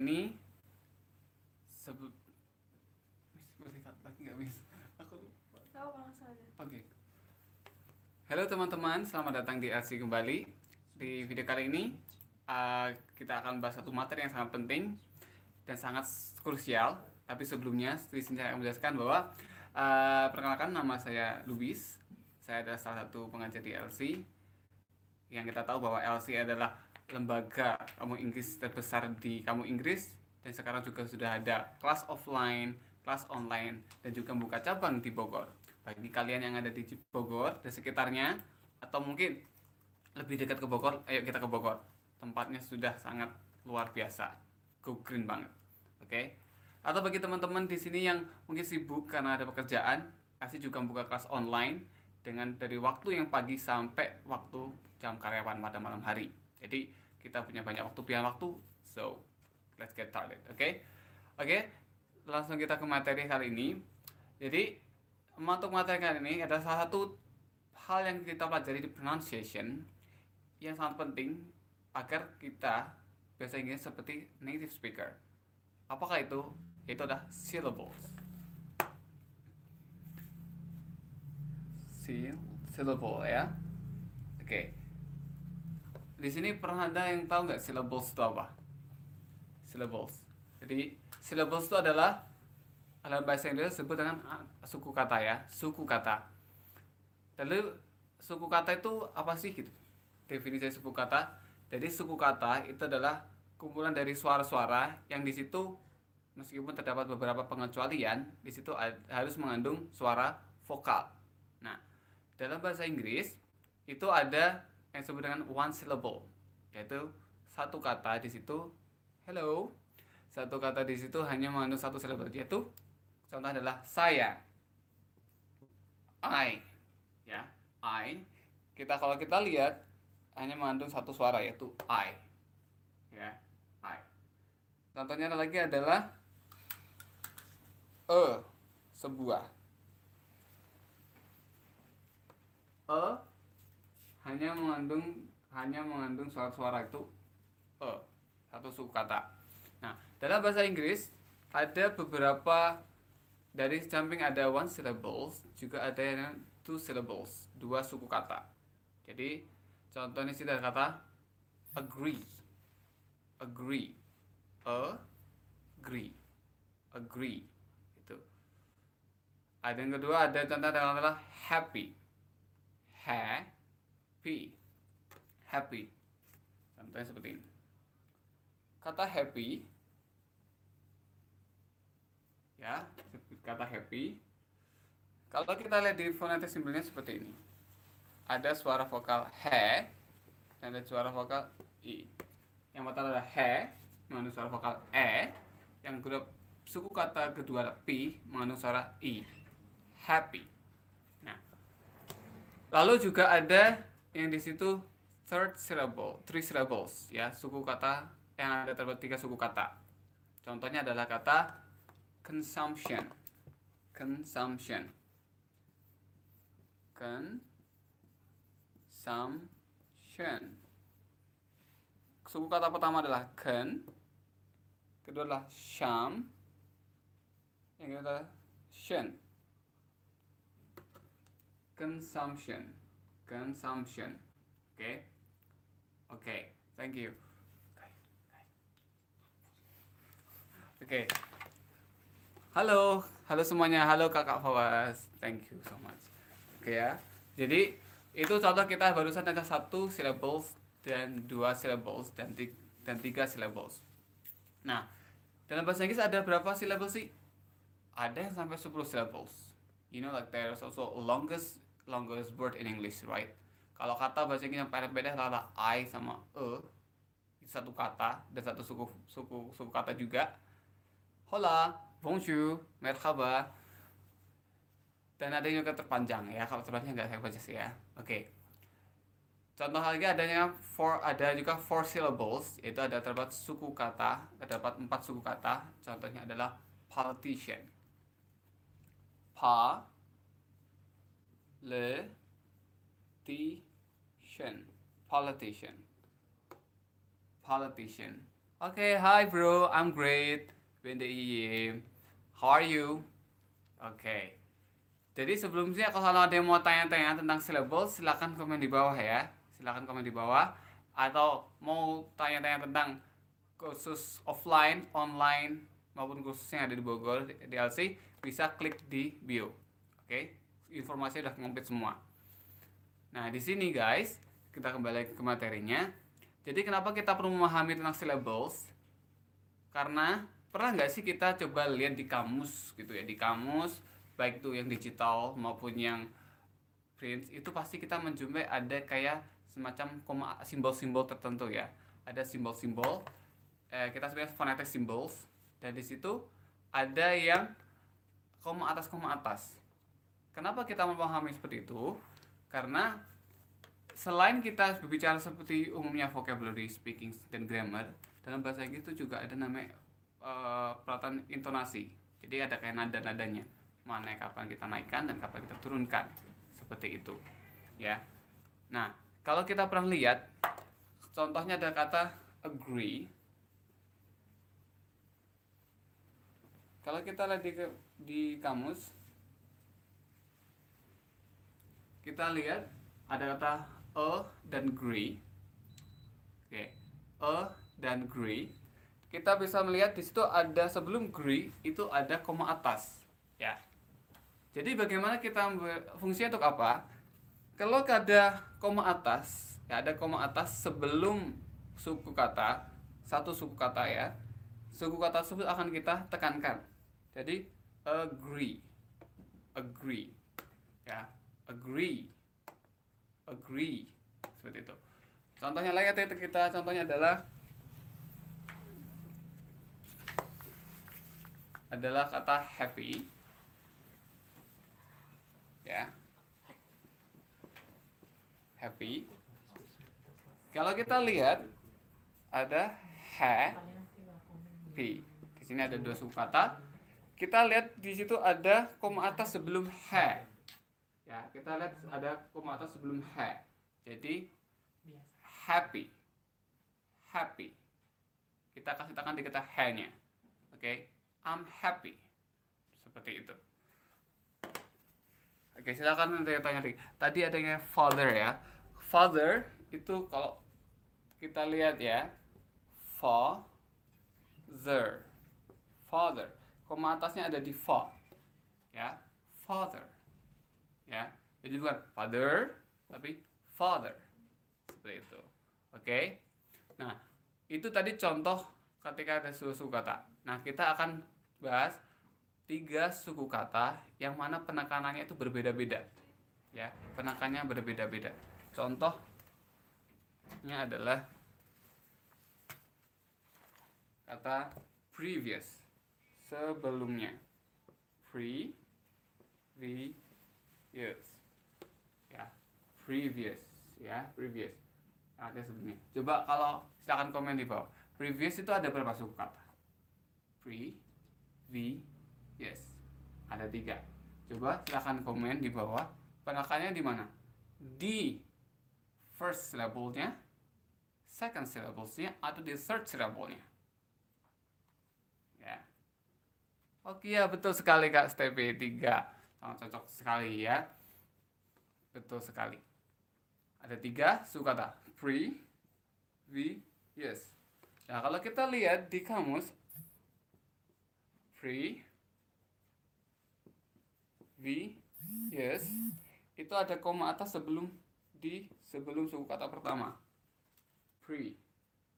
ini sebut lagi nggak bisa. Aku oke. Halo teman-teman selamat datang di LC kembali. Di video kali ini uh, kita akan bahas satu materi yang sangat penting dan sangat krusial. Tapi sebelumnya di sini saya akan menjelaskan bahwa uh, perkenalkan nama saya Lubis. Saya adalah salah satu pengajar di LC yang kita tahu bahwa LC adalah lembaga kamu Inggris terbesar di kamu Inggris dan sekarang juga sudah ada kelas offline, kelas online dan juga membuka cabang di Bogor. Bagi kalian yang ada di Bogor dan sekitarnya atau mungkin lebih dekat ke Bogor, ayo kita ke Bogor. Tempatnya sudah sangat luar biasa. Go green banget. Oke. Okay? Atau bagi teman-teman di sini yang mungkin sibuk karena ada pekerjaan, kasih juga membuka kelas online dengan dari waktu yang pagi sampai waktu jam karyawan pada malam hari. Jadi kita punya banyak waktu pilihan waktu. So let's get started. Oke, okay? oke. Okay? Langsung kita ke materi kali ini. Jadi untuk materi kali ini ada salah satu hal yang kita pelajari di pronunciation yang sangat penting agar kita bahasa Inggris seperti native speaker. Apakah itu? Itu adalah syllables. syllable ya. Oke. Okay. Di sini pernah ada yang tahu nggak syllables itu apa? Syllables. Jadi syllables itu adalah dalam bahasa Inggris disebut dengan ah, suku kata ya, suku kata. Lalu suku kata itu apa sih gitu? Definisi suku kata. Jadi suku kata itu adalah kumpulan dari suara-suara yang di situ meskipun terdapat beberapa pengecualian, di situ harus mengandung suara vokal. Nah, dalam bahasa Inggris itu ada yang disebut dengan one syllable, yaitu satu kata di situ hello. Satu kata di situ hanya mengandung satu syllable, yaitu contoh adalah saya. I. Ya, I. Kita kalau kita lihat hanya mengandung satu suara yaitu I. Ya, I. Contohnya lagi adalah e sebuah e hanya mengandung hanya mengandung suara-suara itu. E satu suku kata. Nah, dalam bahasa Inggris ada beberapa dari samping ada one syllables juga ada yang two syllables, dua suku kata. Jadi contohnya sih dari kata agree, agree, agree, agree. Itu. Ada yang kedua ada contoh kata happy, happy happy. Contohnya seperti ini. Kata happy ya kata happy kalau kita lihat di fonetik simpelnya seperti ini. Ada suara vokal he dan ada suara vokal i. Yang pertama adalah he mengandung suara vokal e. Yang kedua suku kata kedua adalah p mengandung suara i. Happy. Lalu juga ada yang di situ third syllable, three syllables ya, suku kata yang ada terdapat tiga suku kata. Contohnya adalah kata consumption. Consumption. Consumption. Suku kata pertama adalah con, kedua adalah sham, yang kedua adalah shen consumption consumption okay? okay, thank you. Oke. Okay. halo halo semuanya. Halo kakak Fawas thank you so much. Oke okay, ya. Jadi itu contoh kita barusan ada satu syllables dan dua syllables dan tiga, dan tiga syllables. Nah dalam bahasa Inggris ada berapa syllables sih? Ada yang sampai 10 syllables. You know like there's also longest longest word in English, right? Kalau kata bahasa Inggris yang paling beda adalah I sama e satu kata dan satu suku suku suku kata juga. Hola, bonjour, merhaba. Dan ada juga terpanjang ya. Kalau terpanjang nggak saya baca sih ya. Oke. Okay. Contoh lagi adanya four ada juga four syllables itu ada terdapat suku kata terdapat empat suku kata contohnya adalah politician pa politician politician politician Oke, hi bro, I'm great. Bende Iyim. How are you? Oke. Jadi sebelumnya kalau ada yang mau tanya-tanya tentang syllable, silahkan komen di bawah ya. Silahkan komen di bawah. Atau mau tanya-tanya tentang khusus offline, online, maupun yang ada di Bogor, DLC, bisa klik di bio. Oke, informasi udah komplit semua. Nah, di sini guys, kita kembali ke materinya. Jadi kenapa kita perlu memahami tentang syllables? Karena pernah nggak sih kita coba lihat di kamus gitu ya, di kamus baik itu yang digital maupun yang print itu pasti kita menjumpai ada kayak semacam koma simbol-simbol tertentu ya. Ada simbol-simbol eh, kita sebenarnya phonetic symbols dan di situ ada yang koma atas koma atas. Kenapa kita memahami seperti itu? Karena selain kita berbicara seperti umumnya vocabulary, speaking, dan grammar, dalam bahasa Inggris itu juga ada namanya uh, peralatan intonasi. Jadi ada kayak nada-nadanya. Mana kapan kita naikkan dan kapan kita turunkan. Seperti itu. Ya. Nah, kalau kita pernah lihat contohnya ada kata agree. Kalau kita lihat di, di kamus kita lihat ada kata a dan agree. Oke, a dan agree. Kita bisa melihat di situ ada sebelum agree itu ada koma atas, ya. Jadi bagaimana kita fungsinya untuk apa? Kalau ada koma atas, ya ada koma atas sebelum suku kata, satu suku kata ya. Suku kata tersebut akan kita tekankan. Jadi agree. Agree. Ya, agree. Agree. Seperti itu. Contohnya lagi kita contohnya adalah adalah kata happy. Ya. Happy. Kalau kita lihat ada happy. Di sini ada dua suku kata. Kita lihat di situ ada koma atas sebelum ha ya kita lihat ada koma atas sebelum he. Jadi happy. Happy. Kita kasih tekan di kata he nya oke? Okay? I'm happy. Seperti itu. Oke okay, silakan nanti tanya lagi. Tadi adanya father ya. Father itu kalau kita lihat ya. Father. Father. Koma atasnya ada di fa. Ya. Father ya. Jadi bukan father tapi father. Seperti itu. Oke? Okay? nah itu tadi contoh ketika ada suku kata. Nah kita akan bahas tiga suku kata yang mana penekanannya itu berbeda-beda ya. Penekanannya berbeda-beda. Contohnya adalah kata previous sebelumnya. Pre previous. Ya previous ya previous. Ada sebelumnya coba kalau silakan komen di bawah. Previous itu ada berapa suku kata? Pre v yes ada tiga. Coba silakan komen di bawah. Penekannya di mana? Di first syllable-nya second syllable-nya atau di third syllable-nya ya. Oke ya betul sekali kak step 3 sangat cocok sekali ya. Betul sekali. Ada tiga suku kata pre v yes. Nah kalau kita lihat di kamus pre v yes itu ada koma atas sebelum di sebelum suku kata pertama. Pre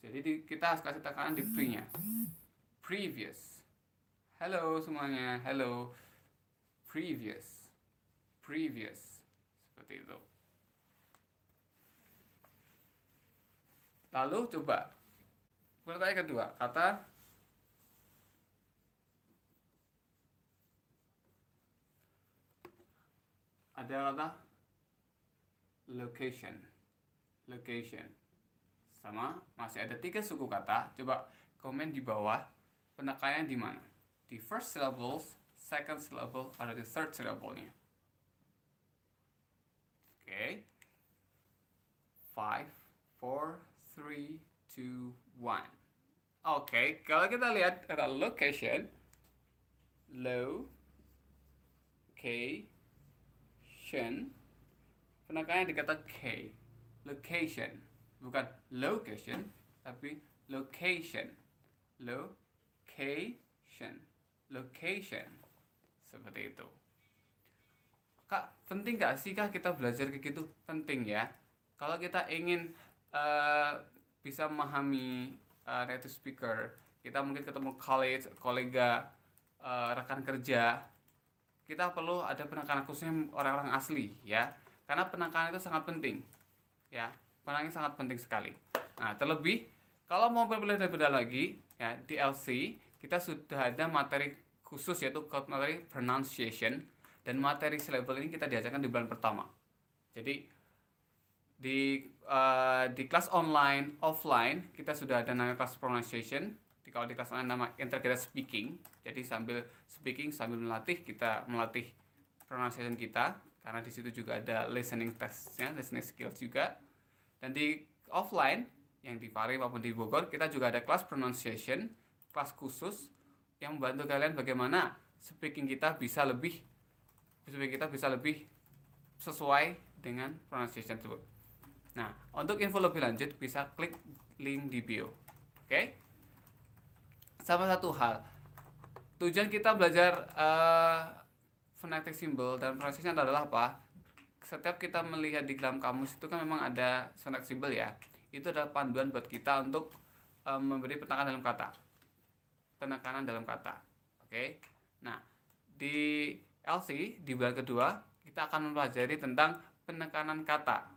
jadi di, kita harus kasih tekanan di pre nya previous. Halo semuanya. Halo previous previous seperti itu. Lalu coba pertanyaan kedua kata ada kata location location. Sama masih ada tiga suku kata. Coba komen di bawah penekanannya di mana? Di first syllables second syllable ada di third syllable-nya. Oke. Okay. Five, four, three, two, one. Oke, kalau kita lihat ada location, location, penekanannya di kata K, location, bukan location, tapi location, location, location, seperti itu. Kak, penting gak sih kak kita belajar kayak gitu? Penting ya. Kalau kita ingin uh, bisa memahami uh, native speaker kita mungkin ketemu college kolega uh, rekan kerja kita perlu ada penekanan khususnya orang-orang asli ya karena penekanan itu sangat penting ya penekanan sangat penting sekali nah terlebih kalau mau lebih lebih lagi ya di LC kita sudah ada materi khusus yaitu materi pronunciation dan materi syllable ini kita diajarkan di bulan pertama. Jadi di uh, di kelas online offline kita sudah ada namanya kelas pronunciation. Di kalau di kelas online nama integrated speaking. Jadi sambil speaking sambil melatih kita melatih pronunciation kita. Karena di situ juga ada listening testnya listening skills juga. Dan di offline yang di Pari maupun di Bogor kita juga ada kelas pronunciation kelas khusus yang membantu kalian bagaimana speaking kita bisa lebih speaking kita bisa lebih sesuai dengan pronunciation tersebut Nah, untuk info lebih lanjut bisa klik link di bio. Oke? Okay? Sama satu hal, tujuan kita belajar uh, phonetic symbol dan prosesnya adalah apa? Setiap kita melihat di dalam kamus itu kan memang ada phonetic symbol ya. Itu adalah panduan buat kita untuk um, memberi penekanan dalam kata. Penekanan dalam kata. Oke? Okay? Nah, di LC di bulan kedua kita akan mempelajari tentang penekanan kata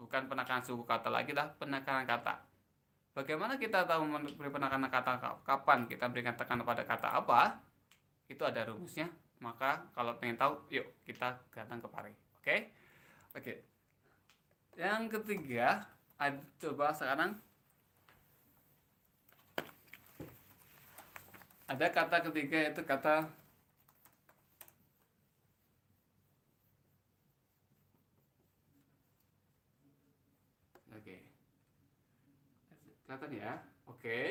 bukan penekanan suku kata lagi dah penekanan kata bagaimana kita tahu memberi penekanan kata kapan kita berikan tekanan pada kata apa itu ada rumusnya maka kalau pengen tahu yuk kita datang ke Pari oke okay? oke okay. yang ketiga coba sekarang ada kata ketiga yaitu kata Kelihatan ya? Oke. Okay.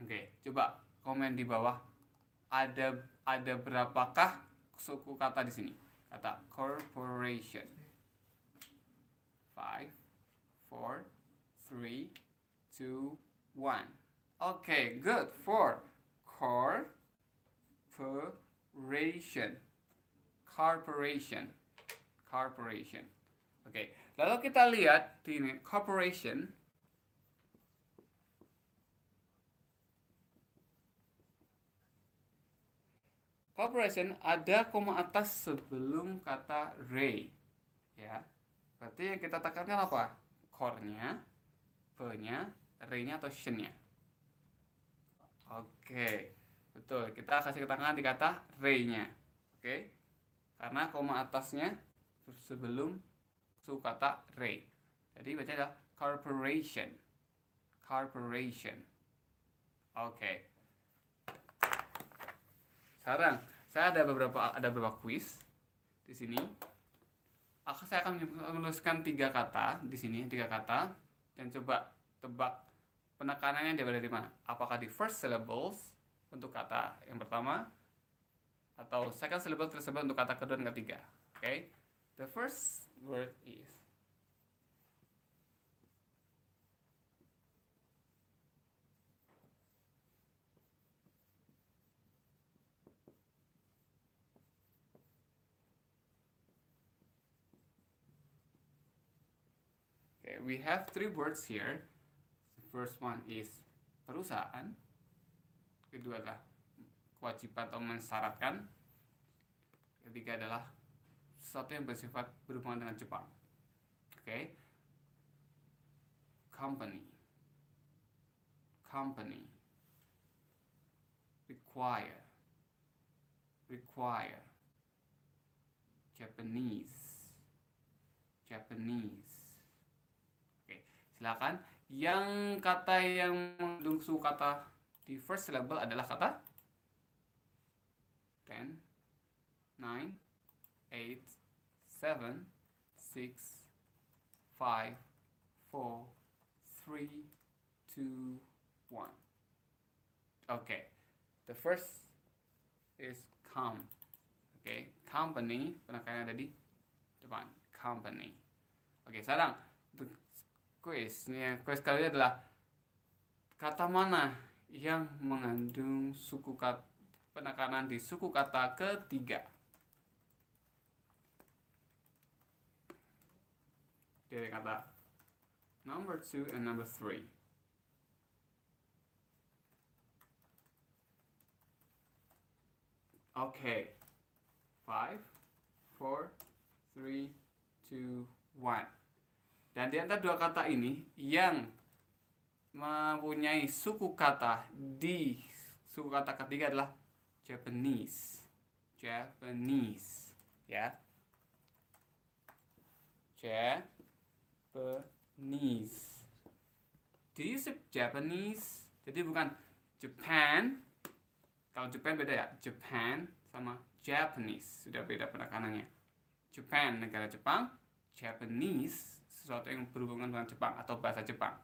Oke, okay, coba komen di bawah. Ada ada berapakah suku kata di sini? Kata corporation. Five, four, three, two, one. Oke, okay, good. Four. Corporation. Corporation. Corporation. Oke, okay. lalu kita lihat di ini corporation corporation ada koma atas sebelum kata ray ya berarti yang kita tekankan apa core-nya p-nya ray-nya atau shin-nya oke betul. Kita kasih keterangan di kata ray-nya oke? Karena koma atasnya sebelum su kata ray jadi baca adalah corporation. Corporation. Oke. Sekarang saya ada beberapa ada beberapa quiz di sini. Aku saya akan menuliskan tiga kata di sini tiga kata. Dan coba tebak penekanannya dia di mana. Apakah di first syllables untuk kata yang pertama atau second syllable tersebut untuk kata kedua dan ketiga. Oke, okay? the first word is we have three words here. First one is perusahaan. Kedua adalah kewajiban atau mensyaratkan. Ketiga adalah sesuatu yang bersifat berhubungan dengan Jepang. Oke. Okay. Company. Company. Require. Require. Japanese. Japanese silakan yang kata yang mengandung kata di first syllable adalah kata 10 9 8 7 6 5 4 3 2 1 Okay, the first is come. Okay, company penekanan ada di depan. Company. Oke, sekarang quiz. Nih, quiz kali ini adalah kata mana yang mengandung suku kata penekanan di suku kata ketiga. Dari kata number two and number three. Okay. Five, four, three, two, one. Dan di antara dua kata ini yang mempunyai suku kata di suku kata ketiga adalah Japanese. Japanese. Ya. Japanese. Do you speak Japanese? Jadi bukan Japan. Kalau Japan beda ya. Japan sama Japanese. Sudah beda penekanannya. Japan, negara Jepang. Japanese, sesuatu yang berhubungan dengan Jepang atau bahasa Jepang.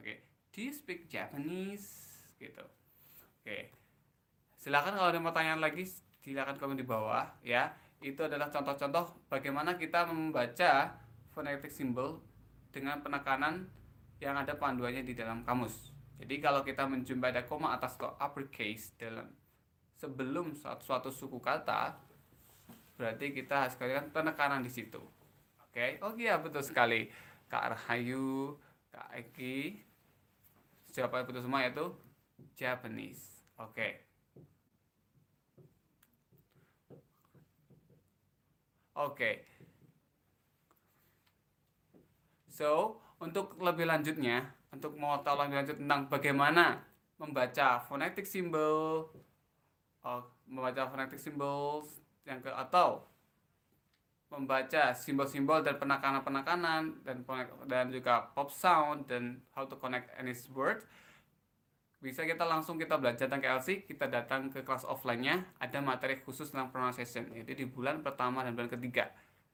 Oke. Okay. Do you speak Japanese? Gitu. Oke. Okay silakan kalau ada pertanyaan lagi silakan komen di bawah ya itu adalah contoh-contoh bagaimana kita membaca phonetic symbol dengan penekanan yang ada panduannya di dalam kamus jadi kalau kita menjumpai ada koma atas atau uppercase dalam sebelum suatu, suatu suku kata berarti kita harus kalian penekanan di situ oke okay? oh iya betul sekali kak Rahayu kak Eki siapa betul semua yaitu Japanese oke okay. Oke. Okay. So, untuk lebih lanjutnya, untuk mau tahu lebih lanjut tentang bagaimana membaca phonetic symbol, uh, membaca phonetic symbols yang ke atau membaca simbol-simbol dan penekanan-penekanan dan dan juga pop sound dan how to connect any word bisa kita langsung kita belajar tentang KLC kita datang ke kelas offline-nya ada materi khusus tentang pronunciation jadi di bulan pertama dan bulan ketiga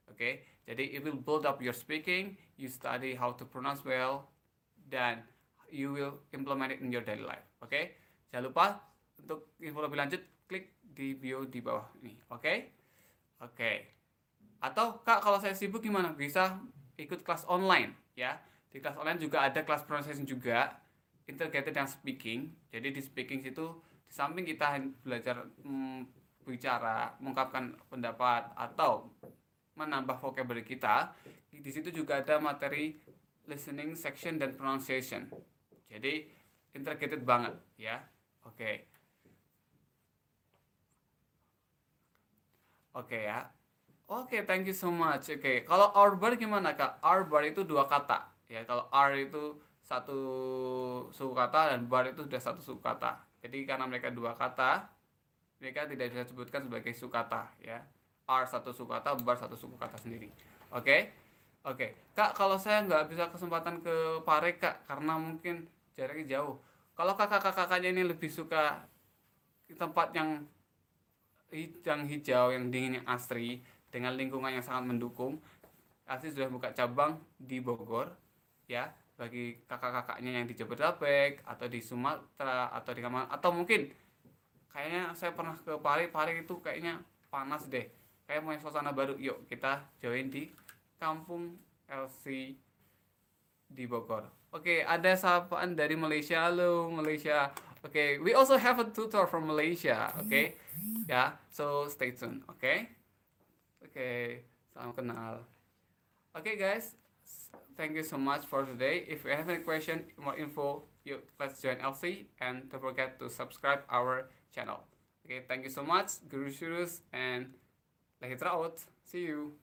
oke okay? jadi it will build up your speaking you study how to pronounce well dan you will implement it in your daily life oke okay? jangan lupa untuk info lebih lanjut klik di bio di bawah ini oke okay? oke okay. Atau kak kalau saya sibuk gimana? Bisa ikut kelas online ya. Di kelas online juga ada kelas pronunciation juga integrated yang speaking. Jadi di speaking situ di samping kita belajar hmm, bicara mengungkapkan pendapat atau menambah vocabulary kita di situ juga ada materi listening section dan pronunciation. Jadi integrated banget ya. Oke. Okay. oke okay, ya oke thank you so much oke kalau our bar gimana kak our bar itu dua kata ya kalau R itu satu suku kata dan bar itu sudah satu suku kata. Jadi karena mereka dua kata, mereka tidak bisa disebutkan sebagai suku kata ya. R satu suku kata, bar satu suku kata sendiri. Oke? Okay? Oke. Okay. Kak, kalau saya nggak bisa kesempatan ke Pare Kak karena mungkin jaraknya jauh. Kalau kakak-kakaknya ini lebih suka tempat yang yang hijau, yang dingin, yang asri dengan lingkungan yang sangat mendukung. Asli sudah buka cabang di Bogor, ya bagi kakak-kakaknya yang di Jabodetabek atau di Sumatera atau di Kamal atau mungkin kayaknya saya pernah ke Pari Pari itu kayaknya panas deh kayak mau suasana baru yuk kita join di kampung LC di Bogor oke okay, ada sapaan dari Malaysia halo Malaysia oke okay, we also have a tutor from Malaysia oke okay? ya yeah, so stay tune oke okay? Okay, salam kenal okay, guys thank you so much for today. If you have any question, more info, you let's join LC and don't forget to subscribe our channel. Okay, thank you so much. Guru Shurus and Lahitra out. See you.